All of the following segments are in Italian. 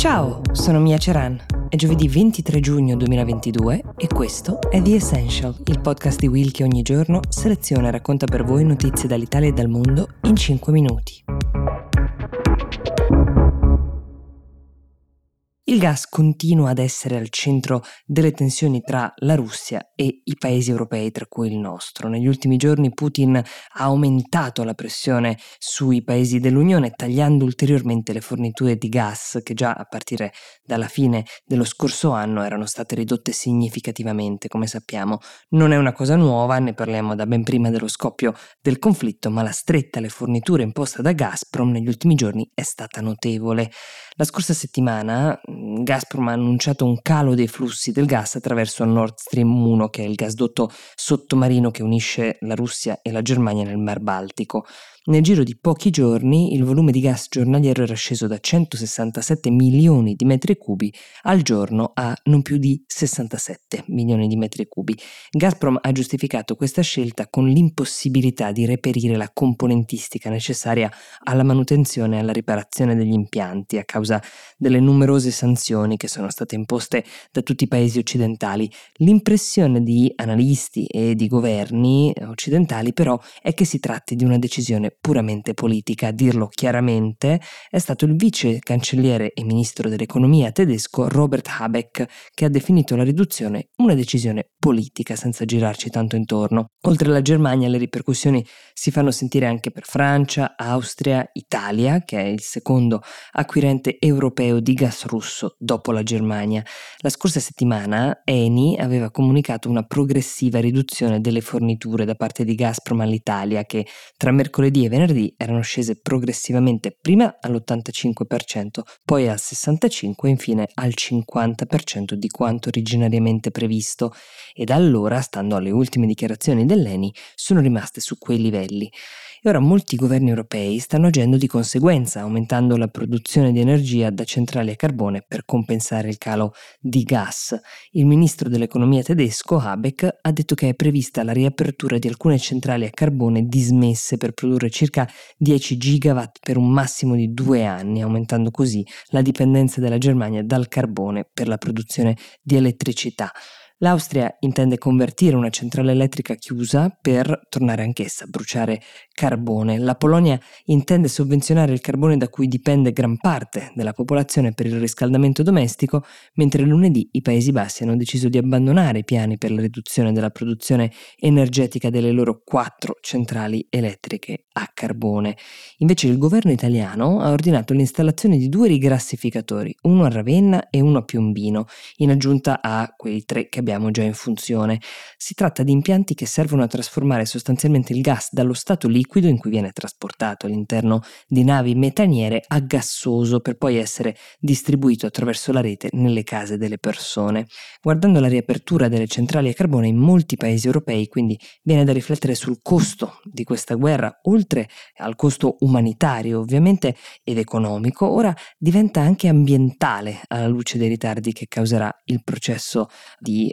Ciao, sono Mia Ceran. È giovedì 23 giugno 2022 e questo è The Essential, il podcast di Will che ogni giorno seleziona e racconta per voi notizie dall'Italia e dal mondo in 5 minuti. Il gas continua ad essere al centro delle tensioni tra la Russia e i paesi europei, tra cui il nostro. Negli ultimi giorni Putin ha aumentato la pressione sui paesi dell'Unione, tagliando ulteriormente le forniture di gas che già a partire dalla fine dello scorso anno erano state ridotte significativamente, come sappiamo. Non è una cosa nuova, ne parliamo da ben prima dello scoppio del conflitto, ma la stretta alle forniture imposta da Gazprom negli ultimi giorni è stata notevole. La scorsa settimana Gazprom ha annunciato un calo dei flussi del gas attraverso il Nord Stream 1, che è il gasdotto sottomarino che unisce la Russia e la Germania nel Mar Baltico. Nel giro di pochi giorni il volume di gas giornaliero era sceso da 167 milioni di metri cubi al giorno a non più di 67 milioni di metri cubi. Gazprom ha giustificato questa scelta con l'impossibilità di reperire la componentistica necessaria alla manutenzione e alla riparazione degli impianti a causa delle numerose sanzioni che sono state imposte da tutti i paesi occidentali. L'impressione di analisti e di governi occidentali però è che si tratti di una decisione puramente politica. A dirlo chiaramente è stato il vice cancelliere e ministro dell'economia tedesco Robert Habeck che ha definito la riduzione una decisione politica senza girarci tanto intorno. Oltre alla Germania le ripercussioni si fanno sentire anche per Francia, Austria, Italia, che è il secondo acquirente europeo di gas russo dopo la Germania. La scorsa settimana Eni aveva comunicato una progressiva riduzione delle forniture da parte di Gazprom all'Italia che tra mercoledì e venerdì erano scese progressivamente prima all'85%, poi al 65% e infine al 50% di quanto originariamente previsto e da allora, stando alle ultime dichiarazioni dell'ENI, sono rimaste su quei livelli e ora molti governi europei stanno agendo di conseguenza, aumentando la produzione di energia da centrali a carbone per compensare il calo di gas. Il ministro dell'economia tedesco, Habeck, ha detto che è prevista la riapertura di alcune centrali a carbone dismesse per produrre circa 10 gigawatt per un massimo di due anni, aumentando così la dipendenza della Germania dal carbone per la produzione di elettricità. L'Austria intende convertire una centrale elettrica chiusa per tornare anch'essa a bruciare carbone. La Polonia intende sovvenzionare il carbone da cui dipende gran parte della popolazione per il riscaldamento domestico, mentre lunedì i Paesi Bassi hanno deciso di abbandonare i piani per la riduzione della produzione energetica delle loro quattro centrali elettriche a carbone. Invece il governo italiano ha ordinato l'installazione di due rigrassificatori, uno a Ravenna e uno a Piombino, in aggiunta a quei tre che abbiamo abbiamo già in funzione. Si tratta di impianti che servono a trasformare sostanzialmente il gas dallo stato liquido in cui viene trasportato all'interno di navi metaniere a gassoso per poi essere distribuito attraverso la rete nelle case delle persone. Guardando la riapertura delle centrali a carbone in molti paesi europei, quindi viene da riflettere sul costo di questa guerra, oltre al costo umanitario ovviamente ed economico, ora diventa anche ambientale alla luce dei ritardi che causerà il processo di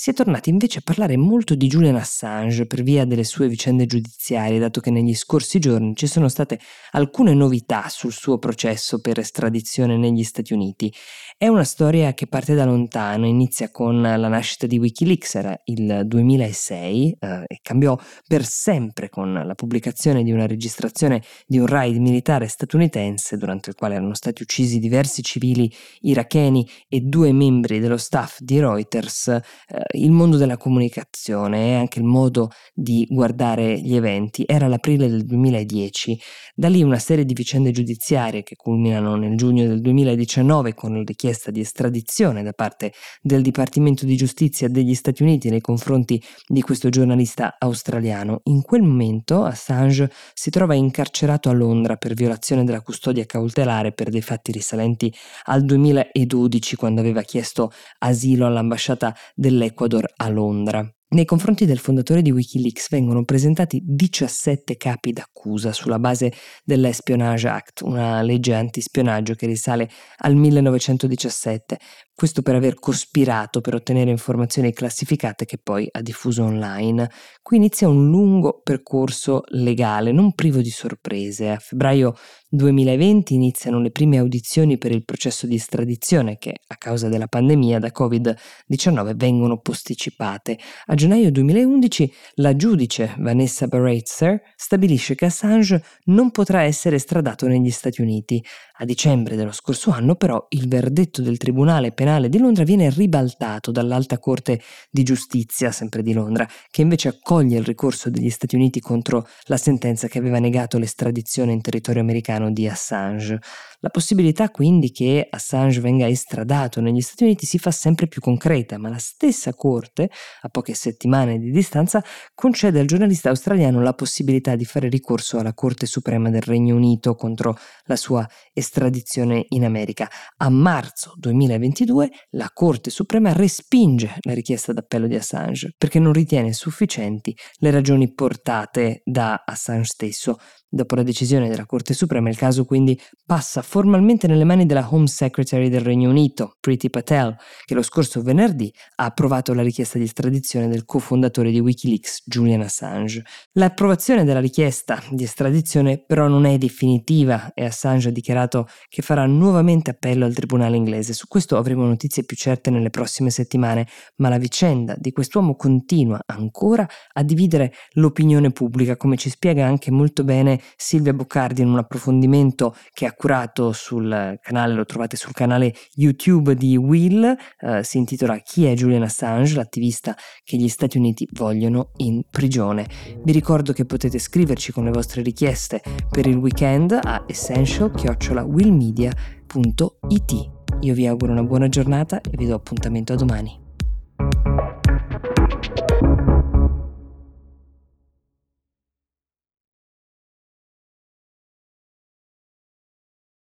Si è tornati invece a parlare molto di Julian Assange per via delle sue vicende giudiziarie, dato che negli scorsi giorni ci sono state alcune novità sul suo processo per estradizione negli Stati Uniti. È una storia che parte da lontano, inizia con la nascita di Wikileaks, era il 2006 eh, e cambiò per sempre con la pubblicazione di una registrazione di un raid militare statunitense durante il quale erano stati uccisi diversi civili iracheni e due membri dello staff di Reuters. Eh, il mondo della comunicazione e anche il modo di guardare gli eventi era l'aprile del 2010. Da lì una serie di vicende giudiziarie che culminano nel giugno del 2019 con la richiesta di estradizione da parte del Dipartimento di Giustizia degli Stati Uniti nei confronti di questo giornalista australiano. In quel momento Assange si trova incarcerato a Londra per violazione della custodia cautelare per dei fatti risalenti al 2012 quando aveva chiesto asilo all'ambasciata dell'Ecuador a Londra. Nei confronti del fondatore di Wikileaks vengono presentati 17 capi d'accusa sulla base dell'Espionage Act, una legge antispionaggio che risale al 1917, questo per aver cospirato per ottenere informazioni classificate che poi ha diffuso online. Qui inizia un lungo percorso legale, non privo di sorprese. A febbraio 2020 iniziano le prime audizioni per il processo di estradizione che, a causa della pandemia da Covid-19, vengono posticipate. A gennaio 2011 la giudice Vanessa Baratzer stabilisce che Assange non potrà essere estradato negli Stati Uniti. A dicembre dello scorso anno, però, il verdetto del Tribunale Penale di Londra viene ribaltato dall'Alta Corte di Giustizia, sempre di Londra, che invece accoglie il ricorso degli Stati Uniti contro la sentenza che aveva negato l'estradizione in territorio americano di Assange. La possibilità quindi che Assange venga estradato negli Stati Uniti si fa sempre più concreta, ma la stessa Corte, a poche settimane di distanza, concede al giornalista australiano la possibilità di fare ricorso alla Corte Suprema del Regno Unito contro la sua estradizione in America. A marzo 2022 la Corte Suprema respinge la richiesta d'appello di Assange perché non ritiene sufficienti le ragioni portate da Assange stesso. Dopo la decisione della Corte Suprema il caso quindi passa formalmente nelle mani della Home Secretary del Regno Unito, Priti Patel, che lo scorso venerdì ha approvato la richiesta di estradizione del cofondatore di Wikileaks, Julian Assange. L'approvazione della richiesta di estradizione però non è definitiva e Assange ha dichiarato che farà nuovamente appello al tribunale inglese. Su questo avremo notizie più certe nelle prossime settimane, ma la vicenda di quest'uomo continua ancora a dividere l'opinione pubblica, come ci spiega anche molto bene Silvia Boccardi in un approfondimento che ha curato sul canale, lo trovate sul canale YouTube di Will, eh, si intitola Chi è Julian Assange, l'attivista che gli Stati Uniti vogliono in prigione. Vi ricordo che potete scriverci con le vostre richieste per il weekend a essential-willmedia.it. Io vi auguro una buona giornata e vi do appuntamento a domani.